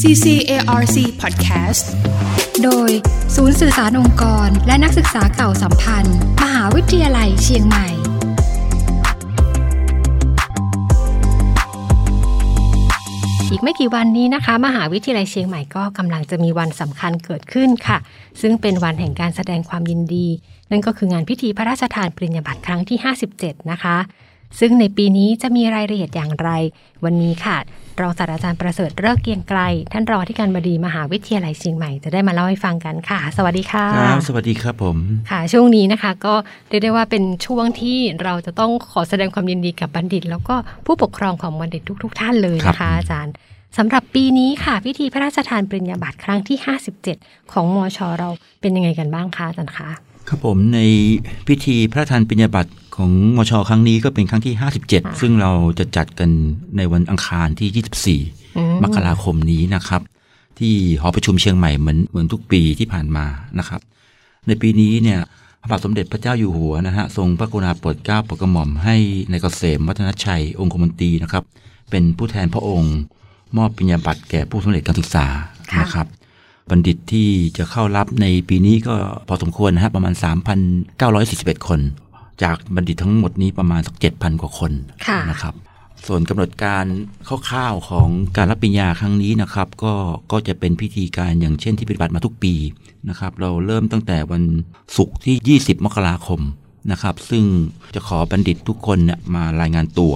CCARC Podcast โดยศูนย์สื่อสารองค์กร และนักศึกษาเก่าสัมพันธ์ มหาวิทยาลัยเชียงใหม่ อีกไม่กี่วันนี้นะคะ มหาวิทยาลัยเชียงใหม่ก็กำลังจะมีวันสำคัญเกิดขึ้นค่ะ ซึ่งเป็นวันแห่งการแสดงความยินดี นั่นก็คืองานพิธีพระราชทานปริญญาบัตรครั้งที่ 57 นะคะ ซึ่งในปีนี้จะมีรายละเอียดอย่างไร วันนี้ค่ะรองศาสตราจารย์ประเสริฐเลิกเกรียงไกล ท่านรองที่การบดีมหาวิทยาลัยเชียงใหม่จะได้มาเล่าให้ฟังกันค่ะ สวัสดีค่ะครับสวัสดีครับผมค่ะ ช่วงนี้นะคะ ก็เรียกได้ว่าเป็นช่วงที่เราจะต้องขอแสดงความยินดีกับบัณฑิต แล้วก็ผู้ปกครองของบัณฑิตทุกๆท่านเลยนะคะอาจารย์สำหรับปีนี้ค่ะ พิธีพระราชทานปริญญาบัตรครั้งที่ 57 ของมชเราเป็นยังไงกันบ้างคะอาจารย์คะครับผมในพิธีพระราชทานปริญญาบัตร ของมชครั้งนี้ก็เป็นครั้งที่ 57 ซึ่งเราจะจัดกันในวันอังคารที่ 24 มกราคมนี้นะครับ ที่หอประชุมเชียงใหม่เหมือนเหมือนทุกปีที่ผ่านมานะครับ ในปีนี้เนี่ยพระบาทสมเด็จพระเจ้าอยู่หัวนะฮะทรงพระกรุณาโปรดเกล้าโปรดกระหม่อมให้ในายเกษมวัฒนชัยองคมนตรีนะครับ เป็นผู้แทนพระองค์ มอบปริญญาบัตรแก่ผู้สำเร็จการศึกษาค่ะนะครับบัณฑิตที่จะเข้ารับในปีนี้ก็พอสมควรนะฮะประมาณ 3,941 คน จากบัณฑิตทั้งหมดนี้ประมาณสัก7,000กว่าคนค่ะนะครับ ส่วนกำหนดการคร่าวๆของการรับปริญญาครั้งนี้นะครับ ก็ก็จะเป็นพิธีการอย่างเช่นที่ปฏิบัติมาทุกปีนะครับ เราเริ่มตั้งแต่วันศุกร์ที่ 20 มกราคมนะครับ ซึ่งจะขอบัณฑิตทุกคนเนี่ยมารายงานตัว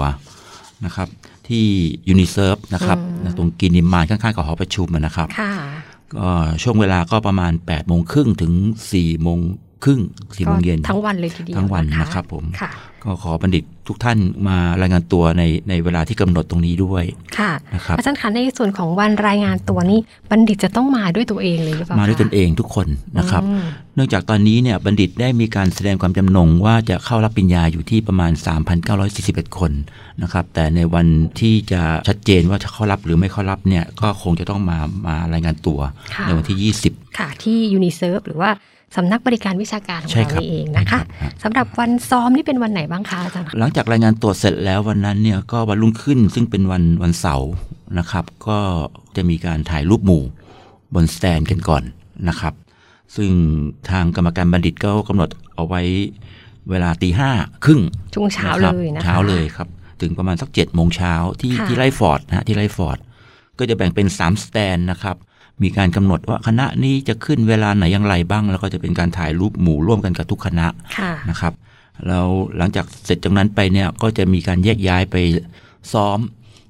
นะครับ ที่ยูนิเซิร์ฟนะครับตรงกินนิมมานข้างๆกับหอประชุมนะครับค่ะก็ช่วงเวลาก็ประมาณ8ปดโมงครึ่งถึง4ี่โมง ครึ่งสี่โมงเย็นก็ทั้งวันเลยทีเดียวทั้งวันนะคะนะครับผมค่ะก็ขอบัณฑิตทุกท่านมารายงานตัวในในเวลาที่กำหนดตรงนี้ด้วยค่ะนะครับอาจารย์คะในส่วนของวันรายงานตัวนี้บัณฑิตจะต้องมาด้วยตัวเองเลยหรือเปล่ามามาด้วยตนเองทุกคนนะครับอืมเนื่องจากตอนนี้เนี่ยบัณฑิตได้มีการแสดงความจำนงว่าจะเข้ารับปริญญาอยู่ที่ประมาณ 3,941 คนนะครับแต่ในวันที่จะชัดเจนว่าจะเข้ารับหรือไม่เข้ารับเนี่ยก็คงจะต้องมามารายงานตัวค่ะในวันที่ 20 ค่ะที่ยูนิเซิร์ฟหรือว่า สำนักบริการวิชาการของใช่เราครับนี่เองนะคะครับสำหรับวันซ้อมนี่เป็นวันไหนบ้างคะอาจารย์คะหลังจากรายงานตัวเสร็จแล้ววันนั้นเนี่ยก็วันรุ่งขึ้นซึ่งเป็นวันวันเสาร์นะครับ ก็จะมีการถ่ายรูปหมู่บนสแตนกันก่อนนะครับ ซึ่งทางกรรมการบัณฑิตก็กำหนดเอาไว้เวลาตีห้าครึ่งช่วงเช้านะครับเลยนะคะเช้าเลยครับ ถึงประมาณสักเจ็ดโมงเช้าที่ค่ะที่ไร่ฟอร์ดนะฮะที่ไร่ฟอร์ดก็จะแบ่งเป็น3สแตนนะครับ มีการกำหนดว่าคณะนี้จะขึ้นเวลาไหนอย่างไรบ้าง แล้วก็จะเป็นการถ่ายรูปหมู่ร่วมกันกับทุกคณะค่ะนะครับแล้วหลังจากเสร็จจากนั้นไปเนี่ยก็จะมีการแยกย้ายไปซ้อม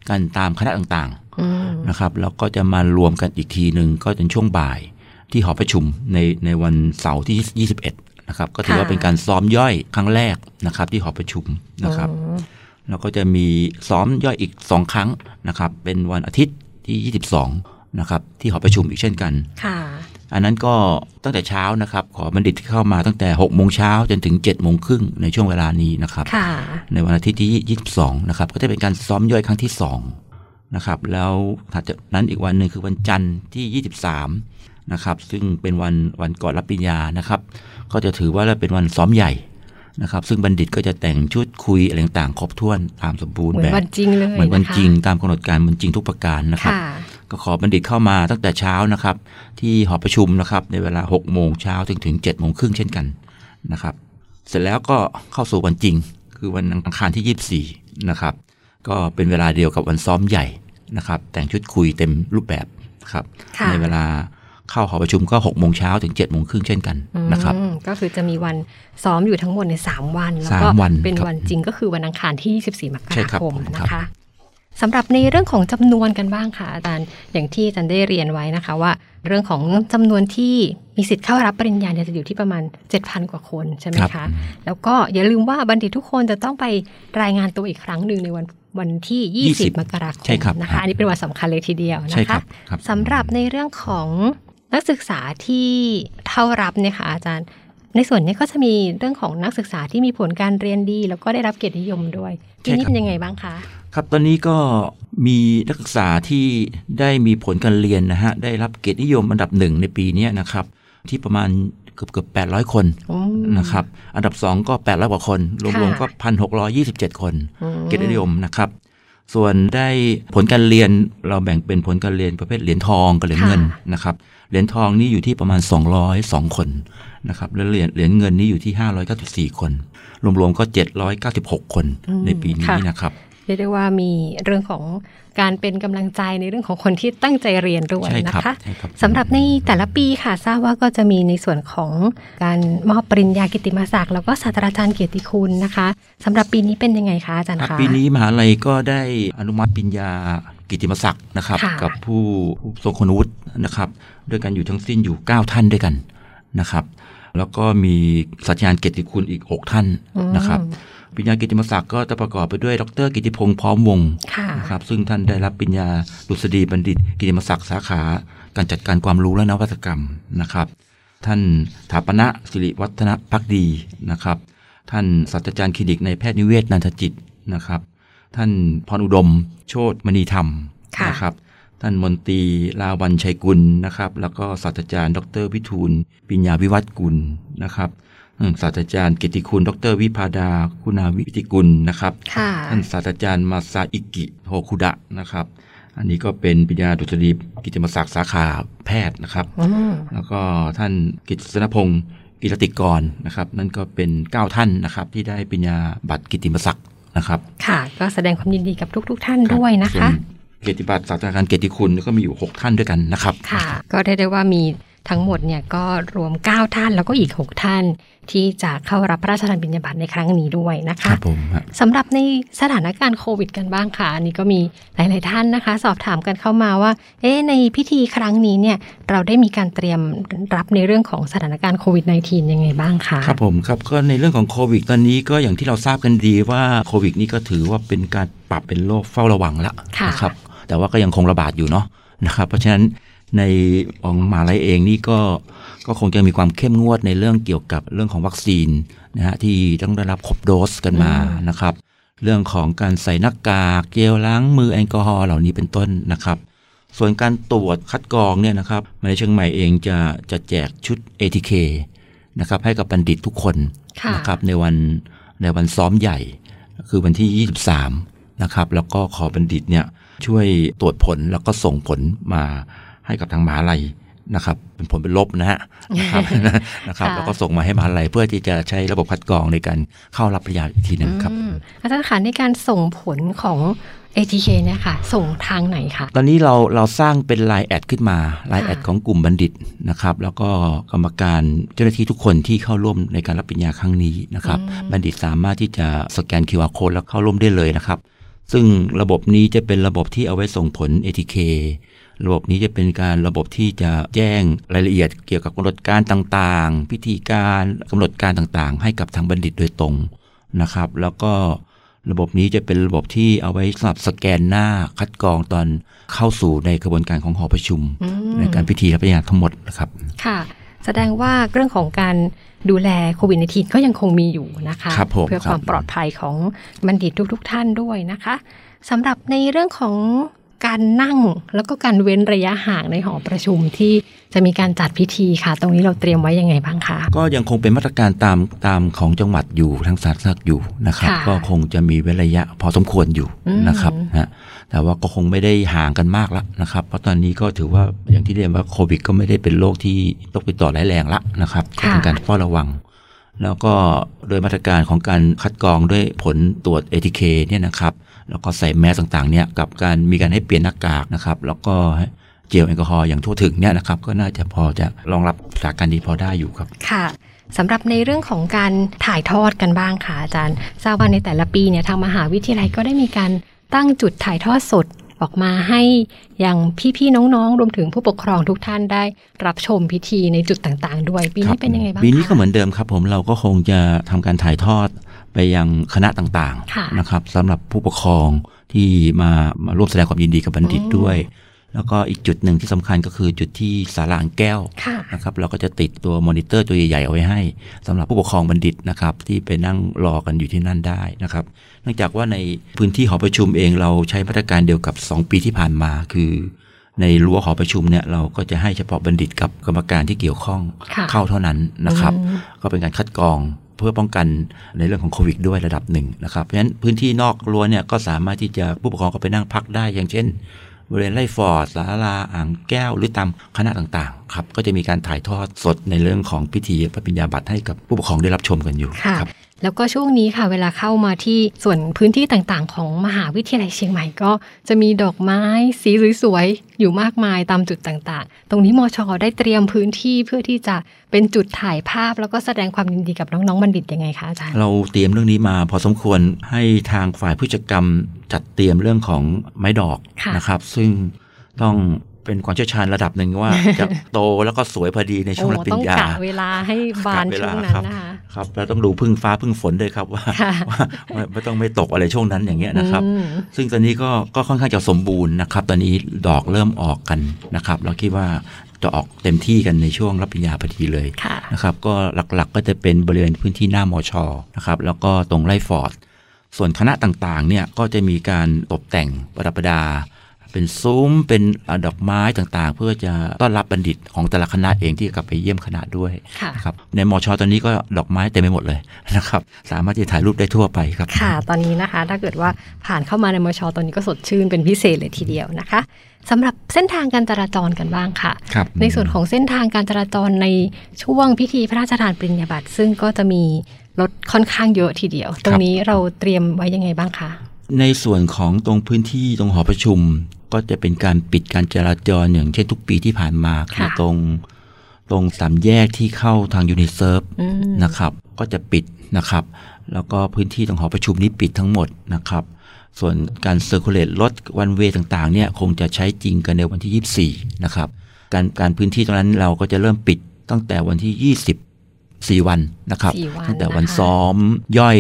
กันตามคณะต่างอืมๆนะครับแล้วก็จะมารวมกันอีกทีหนึ่งก็เป็นช่วงบ่ายที่หอประชุมในในวันเสาร์ที่ 21นะครับก็ถือว่าเป็นการซ้อมย่อยครั้งแรกนะครับ ที่หอประชุมนะครับอืมแล้วก็จะมีซ้อมย่อยอีก 2 ครั้งนะครับ เป็นวันอาทิตย์ที่ 22 นะครับที่หอประชุมอีกเช่นกันค่ะอันนั้นก็ตั้งแต่เช้านะครับขอบัณฑิตที่เข้ามาตั้งแต่6โมงเช้าจนถึง7โมงครึ่งในช่วงเวลานี้นะครับค่ะในวันอาทิตย์ที่22นะครับก็จะเป็นการซ้อมย่อยครั้งที่2นะครับแล้วถัดจากนั้นอีกวันหนึ่งคือวันจันทร์ที่ 23นะครับซึ่งเป็นวันวันก่อนรับปริญญานะครับ ก็จะถือว่าเป็นวันซ้อมใหญ่นะครับซึ่งบัณฑิตก็จะแต่งชุดคุยอะไรต่างๆครบถ้วนตามสมบูรเหณ์มือนแบบวันจริงเลยเหมือนวันนะคะจริงตามกำหนดการวันจริงทุกประการนะครับค่ะ ก็ขอบัณฑิตเข้ามาตั้งแต่เช้านะครับ ที่หอประชุมนะครับในเวลา6โมงเช้าถึงถึง7โมงครึ่งเช่นกันนะครับ เสร็จแล้วก็เข้าสู่วันจริง คือวันอังคารที่ 24นะครับก็เป็นเวลาเดียวกับวันซ้อมใหญ่นะครับ แต่งชุดคุยเต็มรูปแบบครับค่ะในเวลาเข้าหอประชุมก็6โมงเช้าถึง7โมงครึ่งเช่นกันนะครับอืมก็คือจะมีวันซ้อมอยู่ทั้งหมดในสามวัน แล้วก็สามวันเป็นครับวันจริงก็คือวันอังคารที่ 24 มกใช่ราครับคมผมนะครับคะ สำหรับในเรื่องของจำนวนกันบ้างค่ะอาจารย์อย่างที่อาจารย์ได้เรียนไว้นะคะว่า เรื่องของจำนวนที่มีสิทธิ์เข้ารับปริญญาเนี่ยจะอยู่ที่ประมาณ 7,000 กว่าคนใช่ไหมครัคะบแล้วก็อย่าลืมว่าบัณฑิตทุกคนจะต้องไปรายงานตัวอีกครั้งหนึ่งในวันวันที่ 20 20มกราคใช่มครับนะครัคะบอันนี้เป็นวันสำคัญเลยทีเดียวใช่นะครัคะบครับสำหรับในเรื่องของนักศึกษาที่เข้ารับเนี่ยค่ะอาจารย์ในส่วนนี้ก็จะมีเรื่องของนักศึกษาที่มีผลการเรียนดี แล้วก็ได้รับเกียรตินิยมด้วยทีนี้เป็นยังไงบ้างคะ ครับตอนนี้ก็มีนักศึกษาที่ได้มีผลการเรียนนะฮะได้รับเกียรตินิยมอันดับหนึ่งในปีเนี้ยนะครับที่ประมาณเกือบเกือบแปดร้อยคนอืมนะครับอันดับสองก็แปดร้อยกว่าคน รวมๆค่ะก็พันหกร้อยี่สิบเจ็ดคนอืมเกียรตินิยมนะครับ ส่วนได้ผลการเรียนเราแบ่งเป็นผลการเรียนประเภทเหรียญทองกับเหรียญเงินนะครับเหรียญทองนี่อยู่ที่ประมาณ 202 คนนะครับแล้วเหรียญเหรียญเงินนี่อยู่ที่ 594 คน รวมๆก็ 796 คนในปีนี้นะครับ เรียกได้ว่ามีเรื่องของการเป็นกำลังใจในเรื่องของคนที่ตั้งใจเรียนด้วยใช่นะครับคะใช่ครับสำหรับในแต่ละปีค่ะทราบว่าก็จะมีในส่วนของการมอบปริญญากิตติมศักดิ์แล้วก็ศาสตราจารย์เกียรติคุณนะคะสำหรับปีนี้เป็นยังไงคะอาจารย์ครับคะปีนี้มหาลัยก็ได้อนุมัติปริญญากิตติมศักดิ์นะครับค่ะกับผู้ผู้ทรงคุณวุฒินะครับ ด้วยกันอยู่ทั้งสิ้นอยู่ 9 ท่านด้วยกันนะครับ แล้วก็มีสัจจารย์เกียรติคุณอีก 6 ท่านนะครับ ปริญญากิตติมศักดิ์ก็จะประกอบไปด้วย ดร กิติพงษ์พร้อมวงศ์ค่ะนะครับซึ่งท่านได้รับปริญญาดุษฎีบัณฑิต กิตติมศักดิ์สาขา การจัดการความรู้และนวัตกรรมนะครับ ท่านถาปณะสิริวัฒนพักดีนะครับ ท่านศาสตราจารย์คลินิกนายแพทย์นิเวศน์ นันทจิตนะครับ ท่านพรอุดม โชตมณีธรรมค่ะนะครับท่านมนตรีลาวันชัยกุลนะครับ แล้วก็ศาสตราจารย์ ดรวิทูล ปิญญาวิวัฒน์กุลนะครับอืม ศาสตราจารย์กิตติคุณ ดร วิพาดา คุณาวิติกุลนะครับค่ะท่านศาสตราจารย์มาซาอิกิโฮคุดะนะครับ อันนี้ก็เป็นปริญญาดุษฎีกิตติมศักดิ์สาขาแพทย์นะครับอืมแล้วก็ท่านกิตตินพงศ์กิรติกรนะครับ นั่นก็เป็น 9 ท่านนะครับที่ได้ปริญญาบัตรกิตติมศักดิ์นะครับ ค่ะ ก็แสดงความยินดีกับทุก ๆท่านด้วยนะส่วคะเกียรติบัตรศาสตราจารย์เกียรติคุณก็มีอยู่ 6 ท่านด้วยกันนะครับ ค่ะ ก็ได้ได้ว่ามี ทั้งหมดเนี่ยก็รวม 9 ท่านแล้วก็อีก 6 ท่าน ที่จะเข้ารับพระราชทานปริญญาบัตรในครั้งนี้ด้วยนะคคะรับผมฮะสำหรับในสถานการณ์โควิดกันบ้างค่ะ อันนี้ก็มีหลาย ๆ ท่านนะคะ สอบถามกันเข้ามาว่า เอ๊ะในพิธีครั้งนี้เนี่ยเราได้มีการเตรียมรับในเรื่องของสถานการณ์โควิด -19 ยังไงบ้างคะครับผมครับก็ในเรื่องของโควิดตอนนี้ก็อย่างที่เราทราบกันดีว่าโควิด นี่ก็ถือว่าเป็นการปรับเป็นโรคเฝ้าระวังละค่ะนะครับแต่ว่าก็ยังคงระบาดอยู่เนาะนะครับเพราะฉะนั้น ในของมหาลัยเองนี่ก็ก็คงจะมีความเข้มงวดในเรื่องเกี่ยวกับเรื่องของวัคซีนนะฮะที่ต้องได้รับครบโดสกันมานะครับ เรื่องของการใส่หน้ากากเจลล้างมือแอลกอฮอล์เหล่านี้เป็นต้นนะครับ ส่วนการตรวจคัดกรองเนี่ยนะครับมหาลัยเชียงใหม่เองจะจะแจกชุด ATK นะครับให้กับบัณฑิตทุกคนค่ะนะครับในวันในวันซ้อมใหญ่ คือวันที่ 23 นะครับ แล้วก็ขอบัณฑิตเนี่ยช่วยตรวจผลแล้วก็ส่งผลมา ให้กับทางมหาลัยนะครับเป็นผลเป็นลบนะฮะนะครับนะครับค่ะแล้วก็ส่งมาให้มหาลัยเพื่อที่จะใช้ระบบคัดกรองในการเข้ารับปริญญาอีกทีหนึ่งครับอืมอาจารย์คะในการส่งผลของ ATK เนี่ยค่ะ ส่งทางไหนคะตอนนี้เราเราสร้างเป็น LINE add ขึ้นมาไลน์ค่ะ add ของกลุ่มบัณฑิตนะครับ แล้วก็กรรมการเจ้าหน้าที่ทุกคนที่เข้าร่วมในการรับปริญญาครั้งนี้นะครับ บัณฑิตสามารถที่จะสแกน QR code แล้วเข้าร่วมได้เลยนะครับ ซึ่งระบบนี้จะเป็นระบบที่เอาไว้ส่งผล ATK ระบบนี้จะเป็นการระบบที่จะแจ้งรายละเอียดเกี่ยวกับกำหนดการต่างๆ พิธีการกำหนดการต่างๆ ให้กับทางบัณฑิตโดยตรงนะครับ แล้วก็ระบบนี้จะเป็นระบบที่เอาไว้สำหรับสแกนหน้าคัดกรองตอนเข้าสู่ในกระบวนการของหอประชุมในการพิธีรับปริญญาทั้งหมดนะครับ ค่ะ แสดงว่าเรื่องของการดูแลโควิด -19 ก็ยังคงมีอยู่นะคะครับผมเพื่อครับความปลอดภัยของบัณฑิตทุกๆ ท่านด้วยนะคะสำหรับในเรื่องของ การนั่งแล้วก็การเว้นระยะห่างในหอประชุมที่จะมีการจัดพิธีค่ะ ตรงนี้เราเตรียมไว้ยังไงบ้างคะก็ยังคงเป็นมาตรการตามตามของจังหวัดอยู่ทางสาธารณสุขอยู่นะครับค่ะก็คงจะมีเว้นระยะพอสมควรอยู่อืมนะครับนะแต่ว่าก็คงไม่ได้ห่างกันมากละนะครับ เพราะตอนนี้ก็ถือว่าอย่างที่เรียนว่าโควิด ก็ไม่ได้เป็นโรคที่ต้องไปต่อร้ายแรงละนะครับก็เป็นการเฝ้าระวังแล้วก็โดยมาตรการของการคัดกรองด้วยผลตรวจ ATK เนี่ยนะครับ แล้วก็ใส่แมสต่างๆเนี่ยกับการมีการให้เปลี่ยนหน้ากากนะครับ แล้วก็เจลแอลกอฮอล์อย่างทั่วถึงเนี่ยนะครับก็น่าจะพอจะรองรับสถานการณ์นี้พอได้อยู่ครับค่ะสำหรับในเรื่องของการถ่ายทอดกันบ้างค่ะอาจารย์ทราบว่าในแต่ละปีเนี่ยทางมหาวิทยาลัยก็ได้มีการตั้งจุดถ่ายทอดสดออกมาให้อย่างพี่ๆน้องๆ รวมถึงผู้ปกครองทุกท่านได้รับชมพิธีในจุดต่างๆ ด้วย ปีนี้เป็นยังไงบ้างปีนี้คะก็เหมือนเดิมครับ ผมเราก็คงจะทำการถ่ายทอด ไปยังคณะต่างค่ะๆนะครับสำหรับผู้ปกครองที่มามาร่วมแสดงความยินดีกับบัณฑิตด้วย แล้วก็อีกจุดหนึ่งที่สำคัญก็คือจุดที่ศาลาอ่างแก้วค่ะนะครับเราก็จะติดตัวมอนิเตอร์ตัวใหญ่ๆเอาไว้ให้สำหรับผู้ปกครองบัณฑิตนะครับที่ไปนั่งรอกันอยู่ที่นั่นได้นะครับเนื่องจากว่าในพื้นที่หอประชุมเองเราใช้มาตรการเดียวกับ 2 ปีที่ผ่านมาคือในรั้วหอประชุมเนี่ยเราก็จะให้เฉพาะบัณฑิตกับกรรมการที่เกี่ยวข้องค่ะเข้าเท่านั้นนะครับอืมก็เป็นการคัดกรอง เพื่อป้องกันในเรื่องของโควิดด้วยระดับหนึ่งนะครับเพราะฉะนั้นพื้นที่นอกรั้วเนี่ยก็สามารถที่จะผู้ปกครองก็ไปนั่งพักได้อย่างเช่นบริเวณไร่ฟอร์ดสาราอ่างแก้วหรือตามคณะต่างๆครับก็จะมีการถ่ายทอดสดในเรื่องของพิธีพระปิญญาบัตรให้กับผู้ปกครองได้รับชมกันอยู่ครับ แล้วก็ช่วงนี้ค่ะเวลาเข้ามาที่ส่วนพื้นที่ต่างๆ ของมหาวิทยาลัยเชียงใหม่ก็จะมีดอกไม้สีสวยๆอยู่มากมายตามจุดต่างๆ ตรงนี้มชได้เตรียมพื้นที่เพื่อที่จะเป็นจุดถ่ายภาพ แล้วก็แสดงความยินดีกับน้องๆบัณฑิตยังไงคะอาจารย์เราเตรียมเรื่องนี้มาพอสมควรให้ทางฝ่ายผู้จัดกรรมจัดเตรียมเรื่องของไม้ดอกค่ะนะครับ ซึ่งต้อง เป็นความเชี่ยวชาญระดับหนึ่งว่าจะโตแล้วก็สวยพอดีในช่วงรับปริต้อญงญากะเวลาให้บานกะเวช่ลาวงนั้นครับนะคะครับแล้วต้องดูพึ่งฟ้าพึ่งฝนด้วยครับว่าค่ะว่าว่าไม่ต้องไม่ตกอะไรช่วงนั้นอย่างเงี้ยนะครับอืมซึ่งตอนนี้ก็ก็ค่อนข้างจะสมบูรณ์นะครับ ตอนนี้ดอกเริ่มออกกันนะครับ เราคิดว่าจะออกเต็มที่กันในช่วงรับปริญญาพอดีเลยค่ะนะครับก็หลักๆก็จะเป็นบริเวณพื้นที่หน้ามอชอนะครับแล้วก็ตรงไร่ฟอร์ดส่วนคณะต่างๆเนี่ยก็จะมีการตกแต่งประดับประดา เป็นซุ้มเป็นอ่าดอกไม้ต่างๆ เพื่อจะต้อนรับบัณฑิตของแต่ละคณะเองที่กลับไปเยี่ยมคณะด้วยค่ะนะครับในมอชอตอนนี้ก็ดอกไม้เต็มไปหมดเลยนะครับสามารถที่จะถ่ายรูปได้ทั่วไปครับค่ะ ตอนนี้นะคะ ถ้าเกิดว่าผ่านเข้ามาในมชตอนนี้ก็สดชื่นเป็นพิเศษเลยทีเดียวนะคะสำหรับเส้นทางการจราจรกันบ้างค่ะครับในส่วนของเส้นทางการจราจรในช่วงพิธีพระราชทานปริญญาบัตรซึ่งก็จะมีรถค่อนข้างเยอะทีเดียว ตรงนี้เราเตรียมไว้ยังไงบ้างคะในส่วนของตรงพื้นที่ตรงหอประชุม ก็จะเป็นการปิดการจราจรอย่างเช่นทุกปีที่ผ่านมาคือตรงตรงสามแยกที่เข้าทาง Uniserv อืมนะครับ ก็จะปิดนะครับ แล้วก็พื้นที่ตรงหอประชุมนี้ปิดทั้งหมดนะครับ ส่วนการ circulate รถ one way ต่างๆเนี่ยคงจะใช้จริงกันในวันที่ 24 นะครับ การการพื้นที่ตรงนั้นเราก็จะเริ่มปิดตั้งแต่วันที่ 20 4 วันนะครับสี่วันตั้งแต่วันนะคะซ้อมย่อย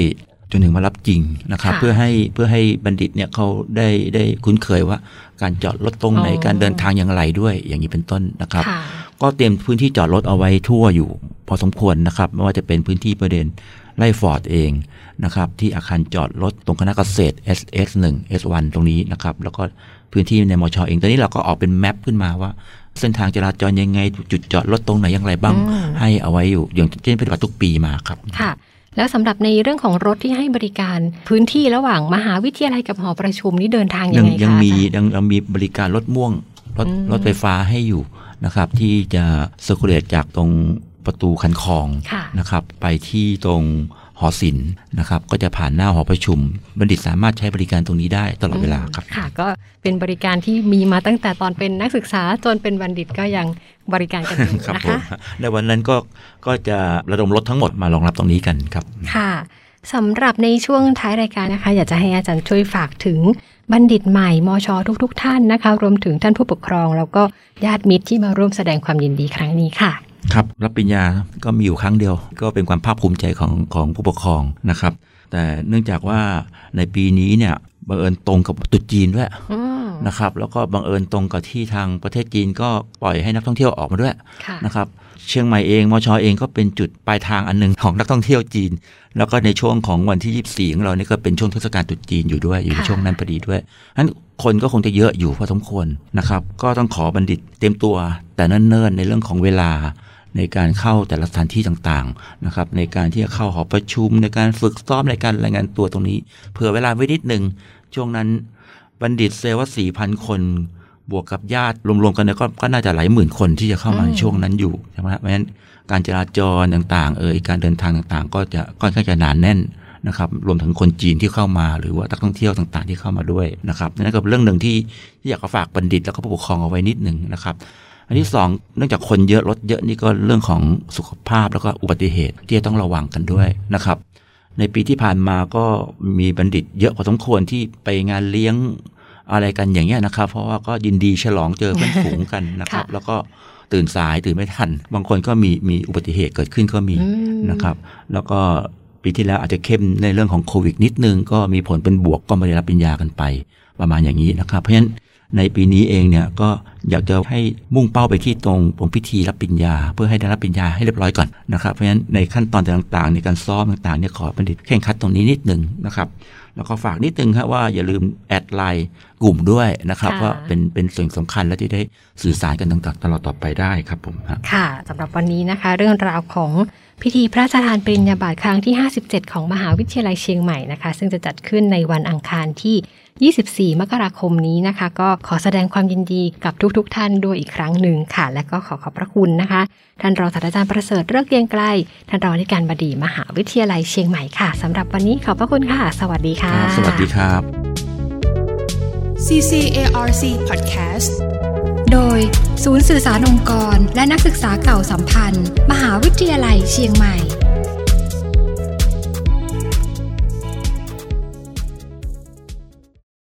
จนถึงมารับจริงนะครับค่ะเพื่อให้เพื่อให้บัณฑิตเนี่ยเขาได้ได้คุ้นเคยว่า การจอดรถตรงไหนอ๋อการเดินทางอย่างไรด้วย อย่างนี้เป็นต้นนะครับค่ะก็เตรียมพื้นที่จอดรถเอาไว้ทั่วอยู่ พอสมควรนะครับ ไม่ว่าจะเป็นพื้นที่ประเด็นไล่ฟอร์ดเองนะครับ ที่อาคารจอดรถตรงคณะเกษตร SS 1 S1 ตรงนี้นะครับ แล้วก็พื้นที่ในมชเอง ตอนนี้เราก็ออกเป็นแมปขึ้นมาว่าเส้นทางจราจรยังไง จุดจอดรถตรงไหนอย่างไรบ้างอืมให้เอาไว้อยู่อย่างเช่นปฏิบัติทุกปีมาครับค่ะ แล้วสำหรับในเรื่องของรถที่ให้บริการพื้นที่ระหว่างมหาวิทยาลัยกับหอประชุมนี่เดินทางยัยังงไงคะยังมีอาจารย์ยังยังมีบริการรถม่วงรถอืมรถไฟฟ้าให้อยู่นะครับ ที่จะ circulate จากตรงประตูคันคลองค่ะนะครับ ไปที่ตรงห อศิลป์นะครับก็จะผ่านหน้าหอประชุม บัณฑิตสามารถใช้บริการตรงนี้ได้ตลอดเวลาครับค่ะ ก็เป็นบริการที่มีมาตั้งแต่ตอนเป็นนักศึกษาจนเป็นบัณฑิตก็ยังบริการกันอยู่ครับนะผมคะในวันนั้นก็ก็จะระดมรถทั้งหมดมารองรับตรงนี้กันครับค่ะสำหรับในช่วงท้ายรายการนะคะ อยากจะให้อาจารย์ช่วยฝากถึงบัณฑิตใหม่มชทุกๆท่านนะคะ รวมถึงท่านผู้ปกครอง แล้วก็ญาติมิตรที่มาร่วมแสดงความยินดีครั้งนี้ค่ะ ครับรับปริญญาก็มีอยู่ครั้งเดียว ก็เป็นความภาคภูมิใจของของผู้ปกครองนะครับ แต่เนื่องจากว่าในปีนี้เนี่ยบังเอิญตรงกับตรุษจีนด้วยอืมนะครับ แล้วก็บังเอิญตรงกับที่ทางประเทศจีนก็ปล่อยให้นักท่องเที่ยวออกมาด้วยค่ะนะครับเชียงใหม่เองมชเองก็เป็นจุดปลายทางอันหนึงของนักท่องเที่ยวจีน แล้วก็ในช่วงของวันที่ 24 ของเรานี่ก็เป็นช่วงเทศกาลตรุษจีนอยู่ด้วยอยู่ในค่ะช่วงนั้นพอดีด้วยนั้นคนก็คงจะเยอะอยู่พอสมควรนะครับ ก็ต้องขอบัณฑิตเตรียมตัวแต่เนิ่นๆในเรื่องของเวลา ในการเข้าแต่ละสถานที่ต่างๆนะครับในการที่จะเข้าหอประชุม ในการฝึกซ้อมในการรายงานตัวตรงนี้ เผื่อเวลาไว้นิดหนึ่งช่วงนั้นบัณฑิตเซลว่าสี่พันคนบวกกับญาติรวมๆกันเนี่ยก็ก็น่าจะหลายหมื่นคนที่จะเข้ามาอืมในช่วงนั้นอยู่ใช่ไหมครับเพราะฉะนั้นการจราจรต่างๆ เอ่ยการเดินทางต่างๆ ก็จะค่อนข้างจะหนานแน่นนะครับรวมถึงคนจีนที่เข้ามาหรือว่านักท่องเที่ยวต่างๆ ที่เข้ามาด้วยนะครับนั่นก็เป็นเรื่องหนึ่งที่ที่อยากจะฝากบัณฑิตแล้วก็ผู้ปกครองเอาไว้นิดหนึ่งนะครับ อันที่สองเนื่องจากคนเยอะรถเยอะนี่ก็เรื่องของสุขภาพแล้วก็อุบัติเหตุที่จะต้องระวังกันด้วยนะครับ ในปีที่ผ่านมาก็มีบัณฑิตเยอะพอสมควรที่ไปงานเลี้ยงอะไรกันอย่างเงี้ยนะครับ เพราะว่าก็ยินดีฉลองเจอเพื่อนฝูงกันนะครับค่ะแล้วก็ตื่นสายตื่นไม่ทัน บางคนก็มีมีอุบัติเหตุเกิดขึ้นก็มีอืมนะครับ แล้วก็ปีที่แล้วอาจจะเข้มในเรื่องของโควิดนิดนึง ก็มีผลเป็นบวกก็ไม่ได้รับปริญญากันไป ประมาณอย่างนี้นะครับ เพราะฉะนั้น ในปีนี้เองเนี่ยก็อยากจะให้มุ่งเป้าไปที่ตรงตรงพิธีรับปริญญา เพื่อให้ได้รับปริญญาให้เรียบร้อยก่อนนะครับเพราะฉะนั้นในขั้นตอนต่างๆ ในการซ้อมต่างๆเนี่ยขอบัณฑิตเข่งครัดตรงนี้นิดหนึ่งนะครับแล้วก็ฝากนิดนึงครับว่าอย่าลืมแอดไลน์กลุ่มด้วยนะครับค่ะว่าเป็นเป็นส่วนสำคัญและที่ได้สื่อสารกันต่างๆตลอดต่อไปได้ครับผมฮะค่ะสำหรับวันนี้นะคะ เรื่องราวของพิธีพระราชทานปริญญาบัตรครั้งที่ 57 ของมหาวิทยาลัยเชียงใหม่นะคะ ซึ่งจะจัดขึ้นในวันอังคารที่ 24 มกราคมนี้นะคะ ก็ขอแสดงความยินดีกับทุกๆทท่านด้วยอีกครั้งหนึ่งค่ะ และก็ขอขอบพระคุณนะคะ ท่านรองศาสตราจารย์ประเสริฐเลิกเกียงไกล ท่านรองอธิการบดีมหาวิทยาลัยเชียงใหม่ค่ะสำหรับวันนี้ขอบพระคุณค่ะ สวัสดีค่ะ สวัสดีครับ CCARC Podcast โดยศูนย์สื่อสารองค์กร และนักศึกษาเก่าสัมพันธ์ มหาวิทยาลัยเชียงใหม่